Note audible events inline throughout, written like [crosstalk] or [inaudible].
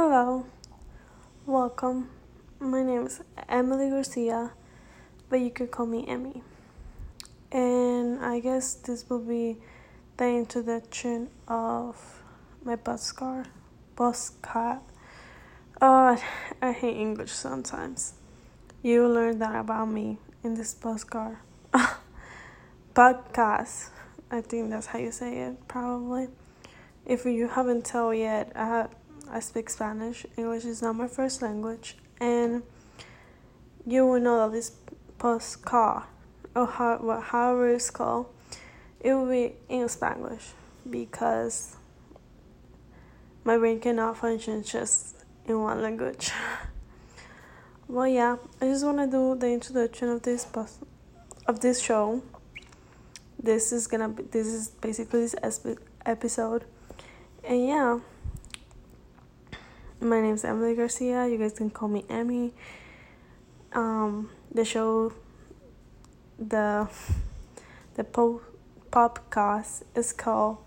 Hello, welcome. My name is Emily Garcia, but you could call me Emmy. And I guess this will be the introduction of my bus car, bus car. Oh, I hate English sometimes. You learn that about me in this bus car. [laughs] Podcast. I think that's how you say it, probably. If you haven't told yet, I have I speak Spanish. English is not my first language, and you will know that this postcard or how, however it's called, it will be in Spanish because my brain cannot function just in one language. [laughs] well, yeah, I just want to do the introduction of this post, of this show. This is gonna be this is basically this episode, and yeah. My name is Emily Garcia. You guys can call me Emmy. Um, the show, the the po- podcast is called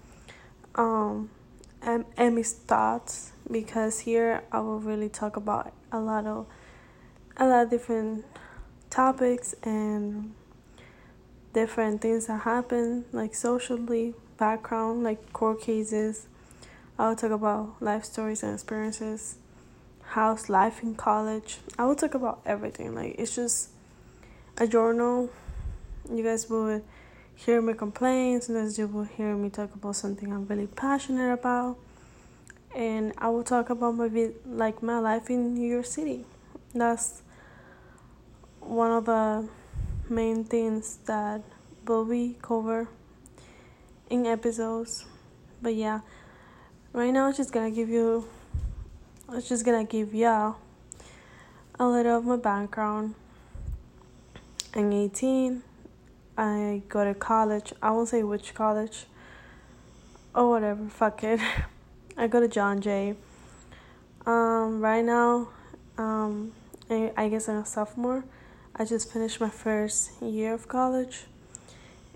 um, em- Emmy's Thoughts because here I will really talk about a lot of a lot of different topics and different things that happen like socially background like court cases I will talk about life stories and experiences, how's life in college. I will talk about everything. Like it's just a journal. You guys will hear me complain. Sometimes you will hear me talk about something I'm really passionate about, and I will talk about my like my life in New York City. That's one of the main things that will be covered in episodes. But yeah right now, I'm just gonna give you, I'm just gonna give y'all a little of my background. I'm 18. I go to college. I won't say which college or whatever. Fuck it. [laughs] I go to John Jay. Um, right now, um, I, I guess I'm a sophomore. I just finished my first year of college.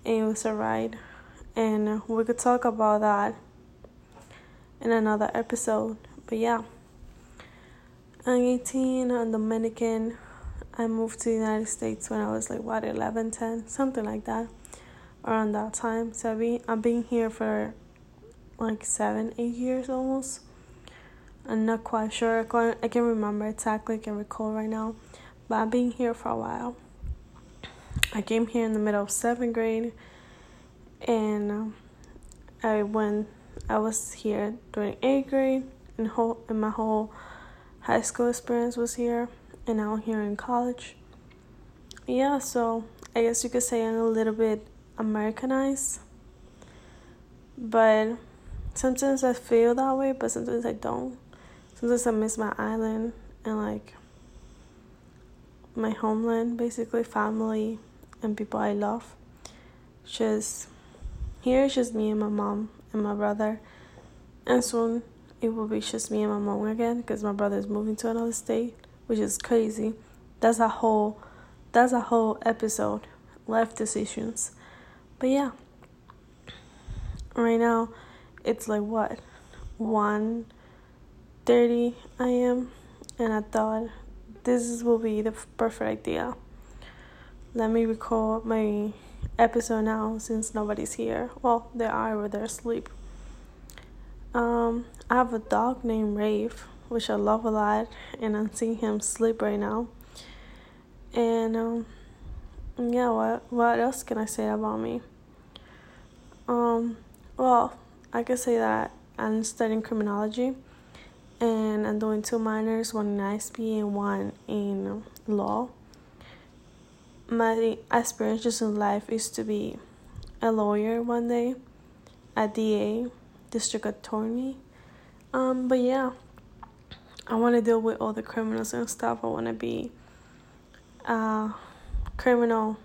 And it was a ride. And we could talk about that in another episode. But yeah, I'm 18, I'm Dominican. I moved to the United States when I was like, what, 11, 10, something like that, around that time. So I've been, I've been here for like seven, eight years almost. I'm not quite sure. I can't, I can't remember exactly, I can recall right now. But I've been here for a while. I came here in the middle of seventh grade and um, I went I was here during eighth grade, and whole and my whole high school experience was here, and now I'm here in college. Yeah, so I guess you could say I'm a little bit Americanized, but sometimes I feel that way, but sometimes I don't. Sometimes I miss my island and like my homeland, basically family and people I love. Just here, it's just me and my mom and my brother. And soon it will be just me and my mom again because my brother is moving to another state, which is crazy. That's a whole that's a whole episode. Life decisions. But yeah. Right now it's like what? 1 30 a.m. and I thought this will be the perfect idea. Let me record my episode now since nobody's here. Well, they are, but they're asleep. Um, I have a dog named Rave, which I love a lot, and I'm seeing him sleep right now. And um, yeah, what what else can I say about me? Um, well, I could say that I'm studying criminology, and I'm doing two minors, one in ISP and one in law my aspirations in life is to be a lawyer one day, a DA, district attorney. Um, but yeah, I want to deal with all the criminals and stuff. I want to be a criminal,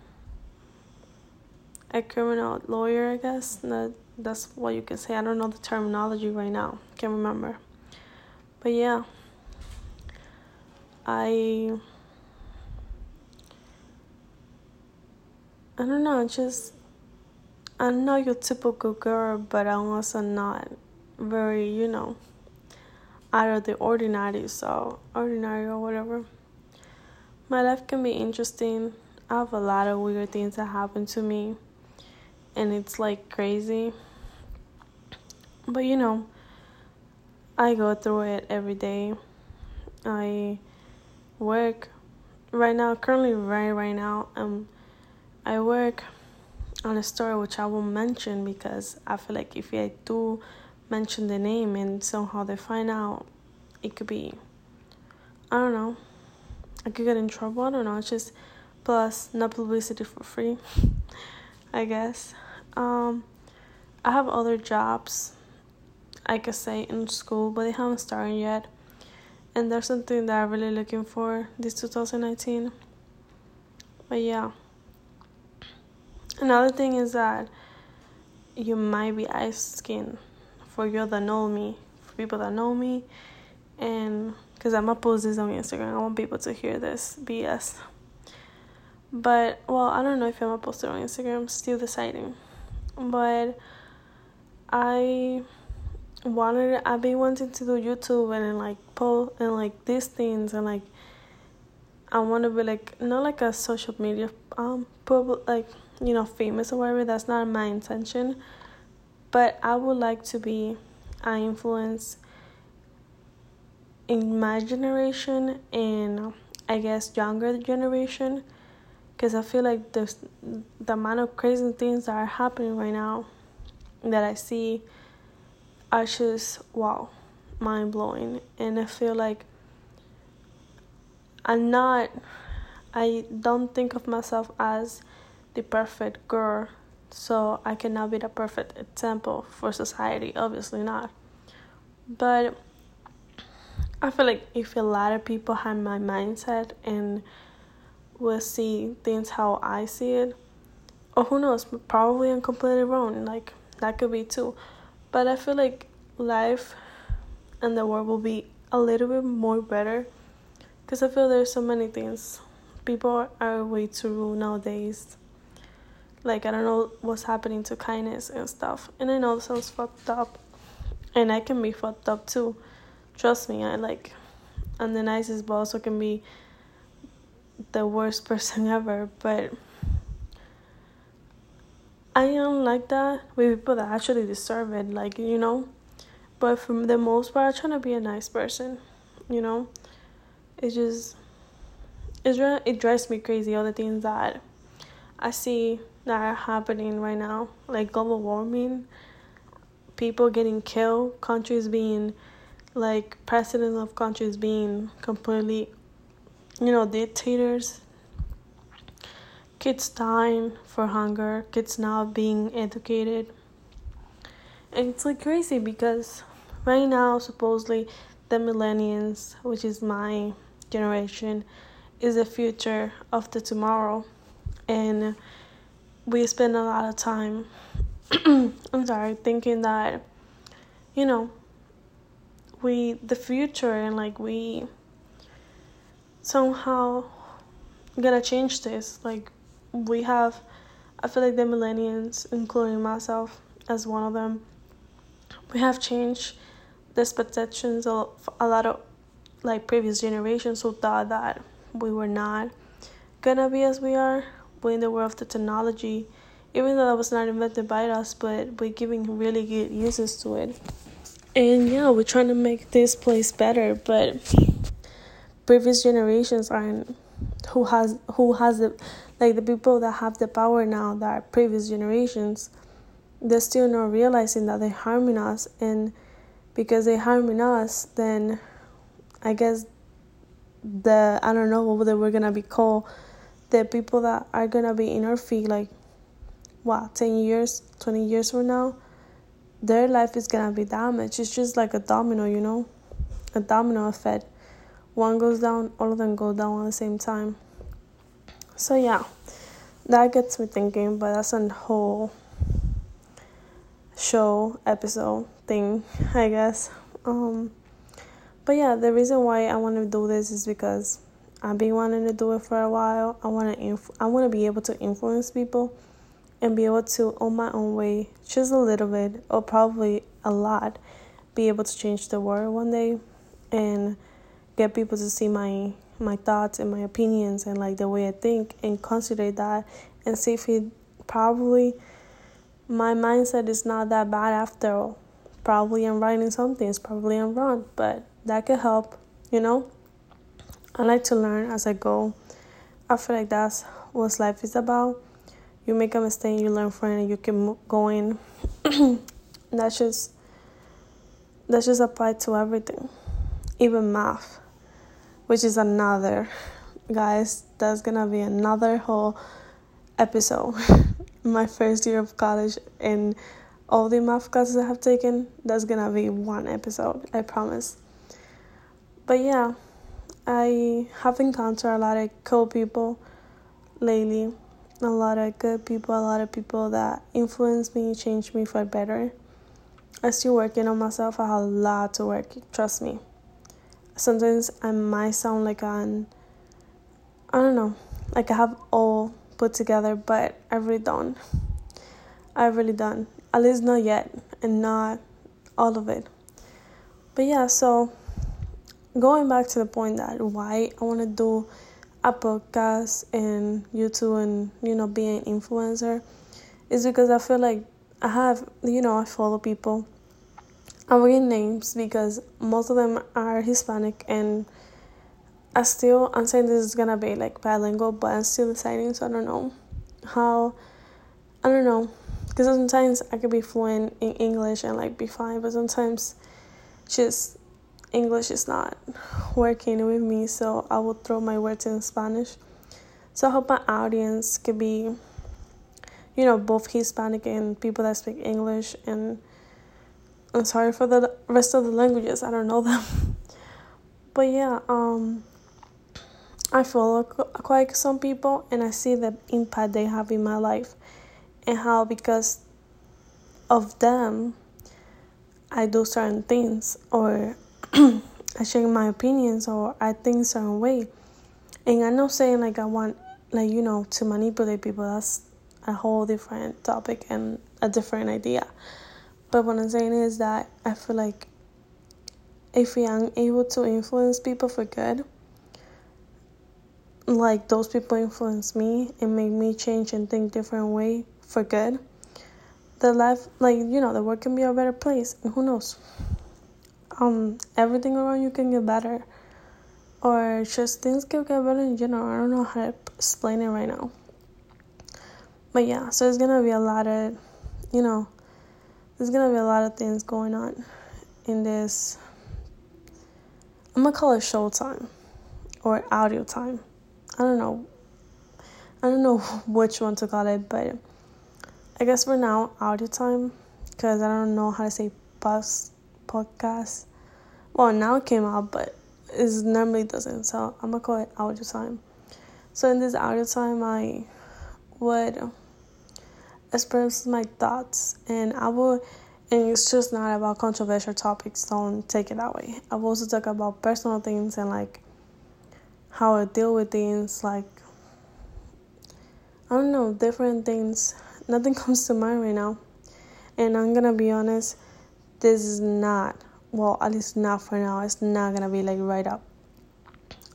a criminal lawyer, I guess. That, that's what you can say. I don't know the terminology right now. Can't remember. But yeah, I I don't know, just I'm not your typical girl, but I'm also not very, you know, out of the ordinary, so ordinary or whatever. My life can be interesting. I have a lot of weird things that happen to me, and it's like crazy. But you know, I go through it every day. I work right now, currently, right right now. Um, I work on a story which I won't mention because I feel like if I do mention the name and somehow they find out, it could be, I don't know, I could get in trouble. I don't know. It's just plus no publicity for free, [laughs] I guess. Um, I have other jobs, I could say, in school, but they haven't started yet. And there's something that I'm really looking for this 2019. But yeah. Another thing is that you might be asking for you that know me, for people that know me, and because I'm gonna post this on Instagram, I want people to hear this BS. But well, I don't know if I'm gonna post it on Instagram. Still deciding, but I wanted. I've been wanting to do YouTube and, and like post and like these things and like I want to be like not like a social media um public like you know, famous or whatever. That's not my intention. But I would like to be an influence in my generation and I guess younger generation because I feel like the the amount of crazy things that are happening right now that I see are just wow, mind blowing, and I feel like I'm not. I don't think of myself as the perfect girl, so I cannot be the perfect example for society. Obviously not. But I feel like if a lot of people had my mindset and will see things how I see it, or who knows, probably I'm completely wrong. Like that could be too. But I feel like life and the world will be a little bit more better because I feel there's so many things. People are way too rude nowadays like I don't know what's happening to kindness and stuff. And I know it sounds fucked up. And I can be fucked up too. Trust me, I like I'm the nicest but also can be the worst [laughs] person ever, but I am like that with people that actually deserve it, like, you know. But for the most part, I'm trying to be a nice person, you know. It just, it's, it drives me crazy all the things that I see that are happening right now, like global warming, people getting killed, countries being like presidents of countries being completely, you know, dictators, kids dying for hunger, kids not being educated. And it's like crazy because right now, supposedly, the millennials, which is my generation, is the future of the tomorrow. And we spend a lot of time [clears throat] I'm sorry, thinking that you know we the future and like we somehow gonna change this. Like we have I feel like the millennials, including myself as one of them, we have changed the expectations of a lot of like previous generations who thought that we were not gonna be as we are in the world of the technology, even though that was not invented by us, but we're giving really good uses to it. And yeah, we're trying to make this place better, but previous generations aren't who has who has the like the people that have the power now that are previous generations they're still not realizing that they're harming us and because they're harming us then i guess the i don't know what they were gonna be called the people that are gonna be in our feet like what 10 years 20 years from now their life is gonna be damaged. It's just like a domino you know? A domino effect. One goes down all of them go down at the same time. So yeah. That gets me thinking but that's a whole show episode thing i guess. Um but yeah the reason why i want to do this is because I've been wanting to do it for a while. I want to inf- I want to be able to influence people and be able to on my own way, just a little bit or probably a lot, be able to change the world one day. and get people to see my my thoughts and my opinions and like the way I think and consider that and see if it probably my mindset is not that bad after all. Probably I'm writing something, it's probably I'm wrong, but that could help, you know? I like to learn as I go. I feel like that's what life is about. You make a mistake, you learn from it, you keep going. [clears throat] in. that's just that's just applied to everything, even math, which is another, guys. That's gonna be another whole episode. [laughs] My first year of college and all the math classes I have taken, that's gonna be one episode, I promise. But yeah, I have encountered a lot of cool people lately, a lot of good people, a lot of people that influenced me, changed me for better. I'm still working on myself. I have a lot to work. Trust me. Sometimes I might sound like an, I don't know, like I have all put together, but I really don't. I really don't. At least not yet, and not all of it. But yeah, so going back to the point that why I want to do a podcast and YouTube and you know be an influencer is because I feel like I have, you know, I follow people. I'm reading names because most of them are Hispanic, and I still, I'm saying this is gonna be like bilingual, but I'm still deciding, so I don't know how, I don't know, because sometimes I could be fluent in English and like be fine, but sometimes just English is not working with me, so I will throw my words in Spanish. So I hope my audience could be you know, both Hispanic and people that speak English. And I'm sorry for the rest of the languages, I don't know them. [laughs] but yeah, um, I follow quite some people and I see the impact they have in my life and how because of them I do certain things or [clears throat] I share my opinions or I think certain way. And I'm not saying like I want like you know to manipulate people. That's a whole different topic and a different idea. But what I'm saying is that I feel like if we are able to influence people for good, like those people influence me and make me change and think different way for good, the life, like you know, the world can be a better place. And who knows? Um, everything around you can get better, or just things can get better in general. I don't know how to explain it right now. But yeah, so it's gonna be a lot of, you know, there's gonna be a lot of things going on in this. I'm gonna call it show time or audio time. I don't know. I don't know [laughs] which one to call it, but I guess for now, audio time because I don't know how to say bus podcast. Well, now it came out, but it normally doesn't, so I'm gonna call it audio time. So in this audio time, I would express my thoughts and I will and it's just not about controversial topics, don't take it that way. I will also talk about personal things and like how I deal with things like I don't know, different things. Nothing [laughs] comes to mind right now. And I'm gonna be honest, this is not well, at least not for now, it's not gonna be like right up.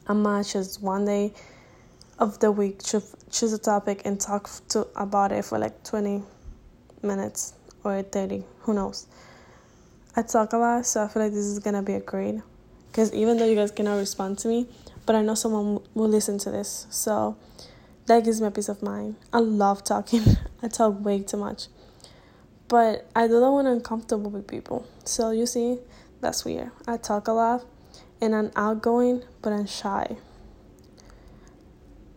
I'm gonna just one day of the week choose a topic and talk to about it for like 20 minutes or 30 who knows? I talk a lot so i feel like this is gonna be a great because even though you guys cannot respond to me but i know someone will listen to this. So that gives me a peace of mind. I love talking. [laughs] I talk way too much. But i don't want to uncomfortable with people. So you see that's weird i talk a lot and i'm outgoing but i'm shy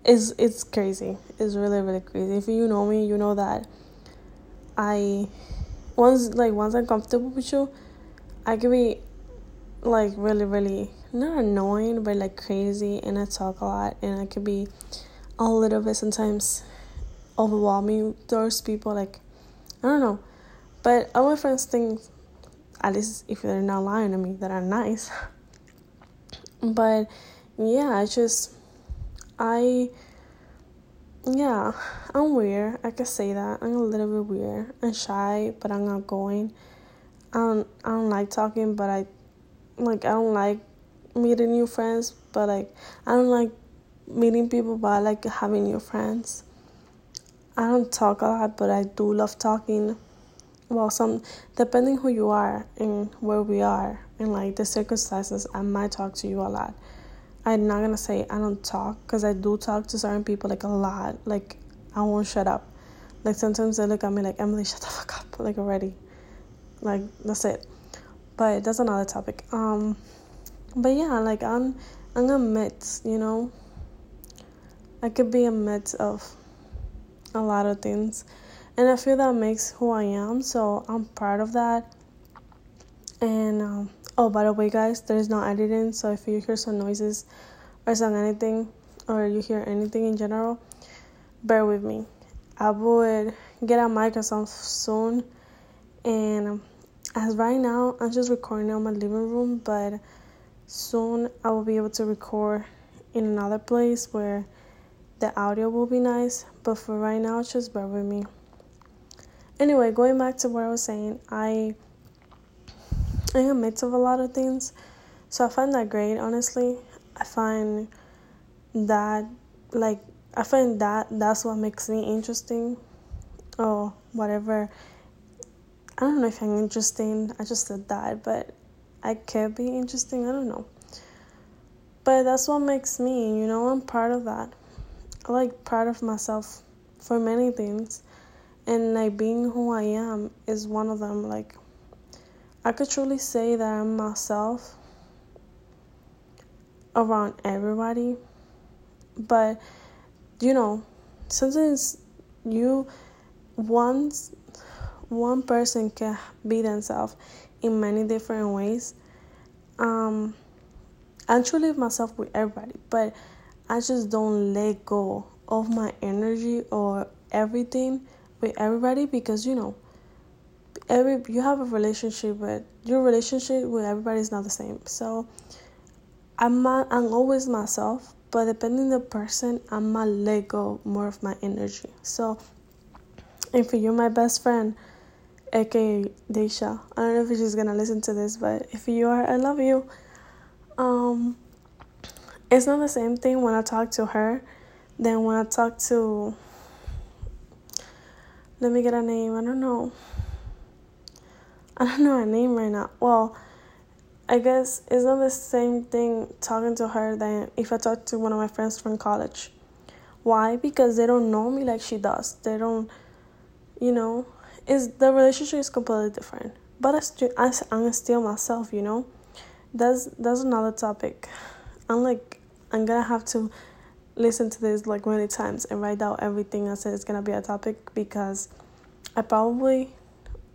it's it's crazy. It's really really crazy. If you know me, you know that I once like once I'm comfortable with you, I can be like really really not annoying but like crazy and I talk a lot and I could be a little bit sometimes overwhelming towards people like I don't know. But all my friends think at least if they're not lying to me that I'm nice. [laughs] but yeah, I just I yeah, I'm weird. I could say that. I'm a little bit weird. I'm shy, but I'm not going. I don't I don't like talking, but I like I don't like meeting new friends, but like I don't like meeting people, but I like having new friends. I don't talk a lot, but I do love talking. Well, some depending who you are and where we are and like the circumstances, I might talk to you a lot. I'm not gonna say I don't talk because I do talk to certain people like a lot. Like I won't shut up. Like sometimes they look at me like Emily, shut the fuck up, [laughs] like already. Like that's it. But that's another topic. Um, but yeah, like I'm I'm a mix, you know. I could be a mix of a lot of things, and I feel that makes who I am. So I'm proud of that. And um, oh, by the way, guys, there's no editing. So if you hear some noises or some anything, or you hear anything in general, bear with me. I would get a microphone soon, and as right now, I'm just recording in my living room, but soon I will be able to record in another place where the audio will be nice. But for right now, just bear with me. Anyway, going back to what I was saying, I I'm in the midst of a lot of things, so I find that great. Honestly, I find that like I find that that's what makes me interesting, or whatever I don't know if I'm interesting. I just said that, but I could be interesting. I don't know. But that's what makes me, you know, I'm proud of that. I like proud of myself for many things. And like being who I am is one of them. Like I could truly say that I'm myself around everybody. But you know, sometimes you once one person can be themselves in many different ways. Um, I truly myself with everybody, but I just don't let go of my energy or everything with everybody because you know every you have a relationship but your relationship with everybody is not the same so i'm not, i'm always myself but depending the person i'm gonna let go more of my energy so if you're my best friend aka Deisha. I don't know if she's gonna listen to this, but if you are, I love you. Um, it's not the same thing when I talk to her than when I talk to. Let me get a name. I don't know. I don't know a name right now. Well, I guess it's not the same thing talking to her than if I talk to one of my friends from college. Why? Because they don't know me like she does. They don't, you know, is the relationship is completely different. But I still, I, I'm still myself, you know. That's that's another topic. I'm like I'm gonna have to listen to this like many times and write down everything I said is gonna be a topic because I probably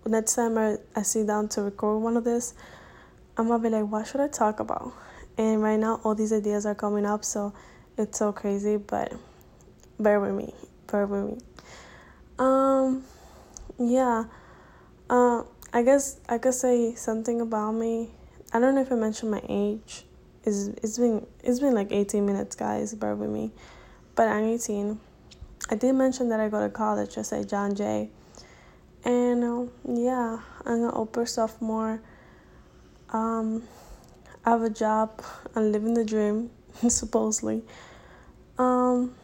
next time I, I sit down to record one of this, I'm gonna be like, what should I talk about? And right now all these ideas are coming up, so it's so crazy, but bear with me, bear with me. Um yeah. Uh, I guess I could say something about me. I don't know if I mentioned my age. It's, it's been it's been like 18 minutes, guys. Bear with me. But I'm 18. I did mention that I go to college. I said John Jay. And uh, yeah, I'm an upper sophomore. Um, I have a job. I'm living the dream, [laughs] supposedly. Um,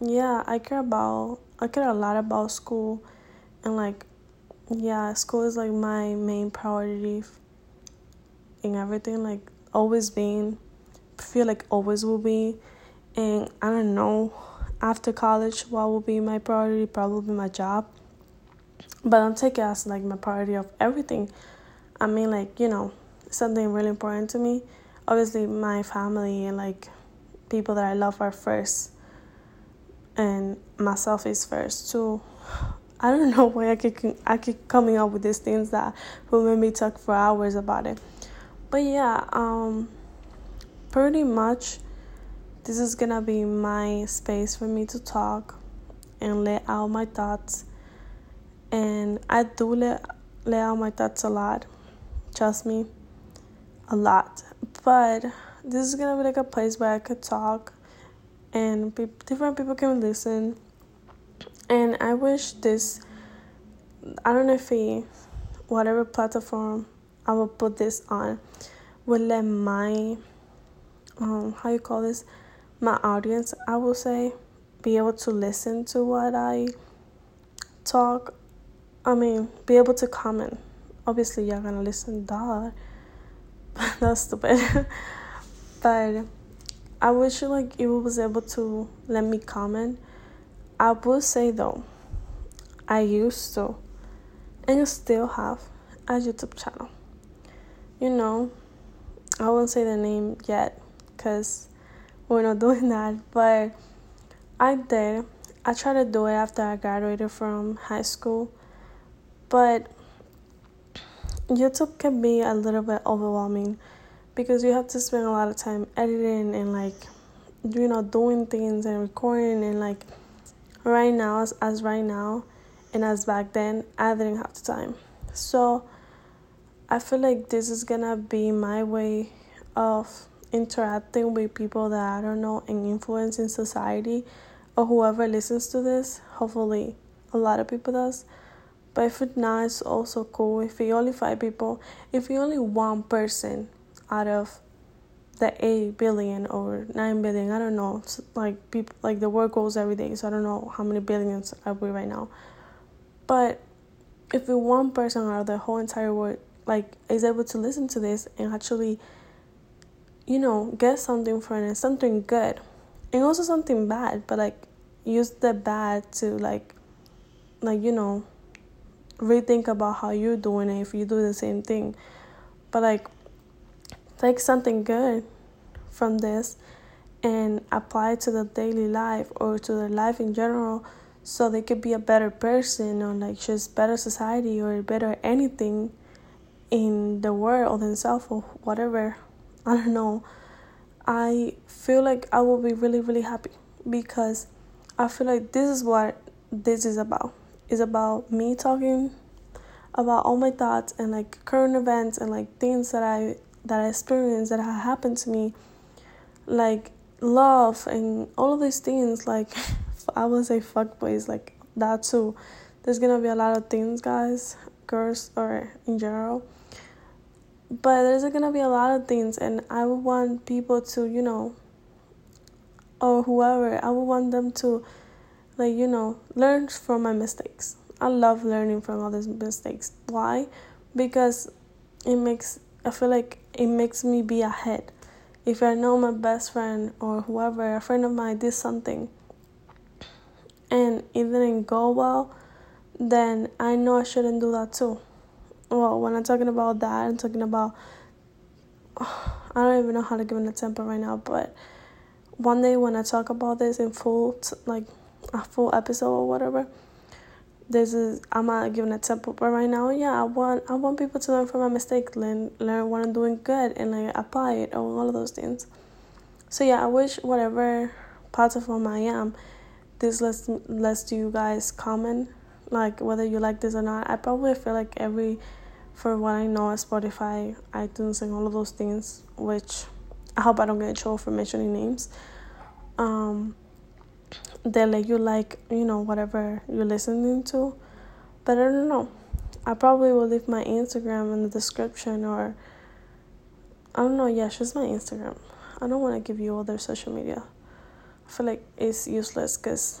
yeah, I care about I care a lot about school and like yeah school is like my main priority in everything like always being feel like always will be. And i don't know after college what will be my priority? Probably my job. But i'll take it as like my priority of everything. I mean like you know something really important to me. Obviously my family and like people that i love are first. And myself is first. Too I don't [laughs] know why I keep I keep coming up with these things that will make me talk for hours about it. But yeah, um, pretty much this is gonna be my space for me to talk and let out my thoughts. And I do let let out my thoughts a lot. Trust me, a lot. But this is gonna be like a place where I could talk, and different people can listen and I wish this, I don't know if he, whatever platform I will put this on, would let my um how you call this my audience I will say be able to listen to what I talk. I mean be able to comment. Obviously you're gonna listen duh [laughs] that's stupid. [laughs] But I wish like you was able to let me comment. I will say though I used to and still have a YouTube channel. You know I won't say the name yet because we're not [laughs] doing that, but I did. I tried to do it after I graduated from high school, but YouTube can be a little bit overwhelming because you have to spend a lot of time editing and like you know doing things and recording and like right now as, as right now and as back then I didn't have the time. So I feel like this is gonna be my way of interacting with people that I don't know and influencing society or whoever listens to this. Hopefully, a lot of people does. But if it's not, it's also cool. If you only five people, if you only one person out of the eight billion or nine billion, I don't know. like people, like the world goes every day, so I don't know how many billions are we right now. But if one person out of the whole entire world like is able to listen to this and actually you know get something from it something good and also something bad but like use the bad to like like you know rethink about how you're doing it if you do the same thing but like take something good from this and apply it to the daily life or to their life in general so they could be a better person or like just better society or better anything in the world or themselves or whatever. I don't know. I feel like I will be really, really happy because I feel like this is what this is about. It's about me talking about all my thoughts and like current events and like things that I that I experienced that have happened to me, like love and all of these things. Like [laughs] I would say fuck boys, like that too. There's gonna be a lot of things, guys, girls, or in general but there's gonna be a lot of things and i would want people to you know or whoever i would want them to like you know learn from my mistakes. I love learning from others mistakes. Why? Because it makes i feel like it makes me be ahead. If i know my best friend or whoever a friend of mine did something and it didn't go well then i know i shouldn't do that too well, when I'm talking about that, I'm talking about. I don't even know how to give an example right now, but one day when I talk about this in full, like a full episode or whatever, this is I'm not giving an example, but right now, yeah, I want I want people to learn from my mistake, learn learn what I'm doing good, and like apply it or all of those things. So yeah, I wish whatever platform I am, this lets lets you guys comment like whether you like this or not. I probably feel like every for what I know Spotify, iTunes and all of those things, which I hope I don't get in trouble for mentioning names. Um they let you like, you know, whatever you're listening to. But I don't know. I probably will leave my Instagram in the description or I don't know, yeah, just my Instagram. I don't want to give you all other social media. I feel like it's useless because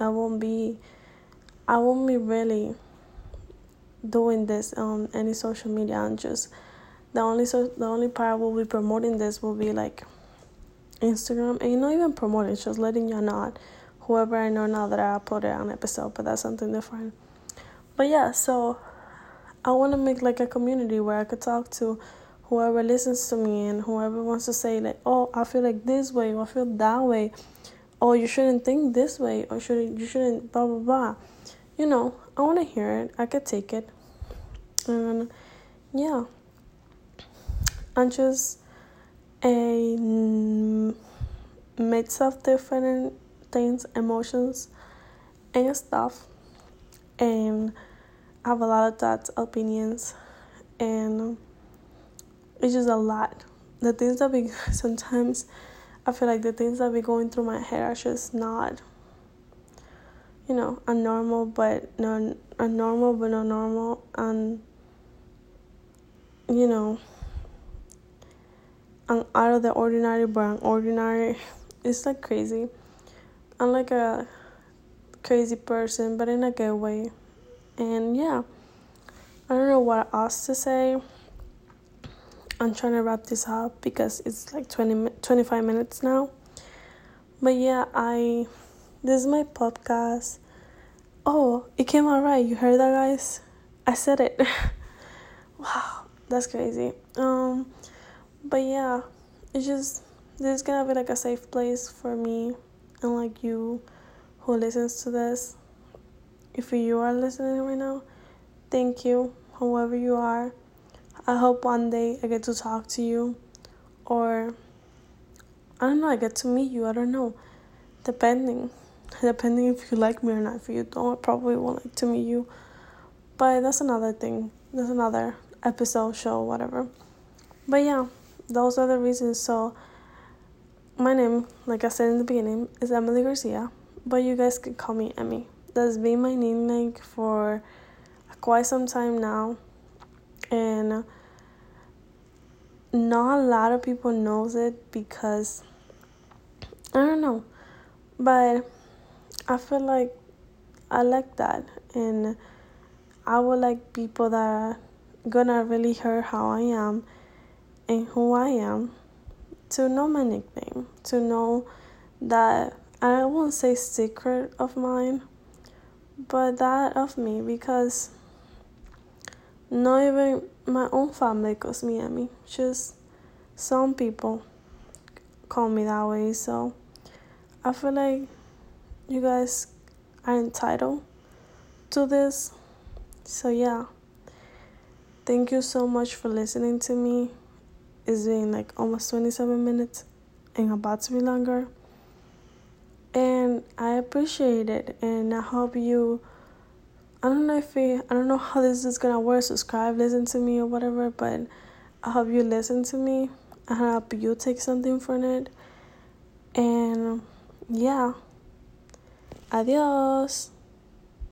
I won't be I won't be really doing this on any social media. And just the only so the only part I will be promoting this will be like Instagram. And not even promoting, just letting you know whoever I know now that I uploaded an episode, but that's something different. But yeah, so I want to make like a community where I could talk to whoever listens to me and whoever wants to say like, oh, I feel like this way, or I feel that way, or you shouldn't think this way, or should you shouldn't blah blah blah you know, I want to hear it. I could take it. And yeah, I'm just a mix of different things, emotions, and stuff. And I have a lot of thoughts, opinions, and it's just a lot. The things that we [laughs] sometimes I feel like the things that be going through my head are just not you know, a normal but not a normal but not normal and you know I'm out of the ordinary, but I'm ordinary. It's like crazy. I'm like a crazy person, but in a good way. And yeah, I don't know what else to say. I'm trying to wrap this up because it's like 20 25 minutes now. But yeah, I this is my podcast. Oh, it came out right. You heard that, guys? I said it. [laughs] wow, that's crazy. Um, but yeah, it's just this is gonna be like a safe place for me and like you who listens to this. If you are listening right now, thank you, whoever you are. I hope one day I get to talk to you or I don't know, I get to meet you, I don't know. Depending. Depending if you like me or not. If you don't, I probably won't like to meet you. But that's another thing. That's another episode, show, whatever. But yeah, those are the reasons. So my name, like I said in the beginning, is Emily Garcia, but you guys can call me Emmy. That's been my nickname for quite some time now, and not a lot of people knows it because I don't know, but I feel like I like that, and I would like people that are gonna really hear how I am and who I am to know my nickname, to know that I won't say secret of mine, but that of me because not even my own family calls me Emmy. Just some people call me that way. So I feel like you guys are entitled to this. So yeah. Thank you so much for listening to me. It's been like almost 27 minutes and about to be longer. And I appreciate it and I hope you I don't know if you, I don't know how this is gonna work. Subscribe, listen to me or whatever, but I hope you listen to me. I hope you take something from it. And yeah. Adiós.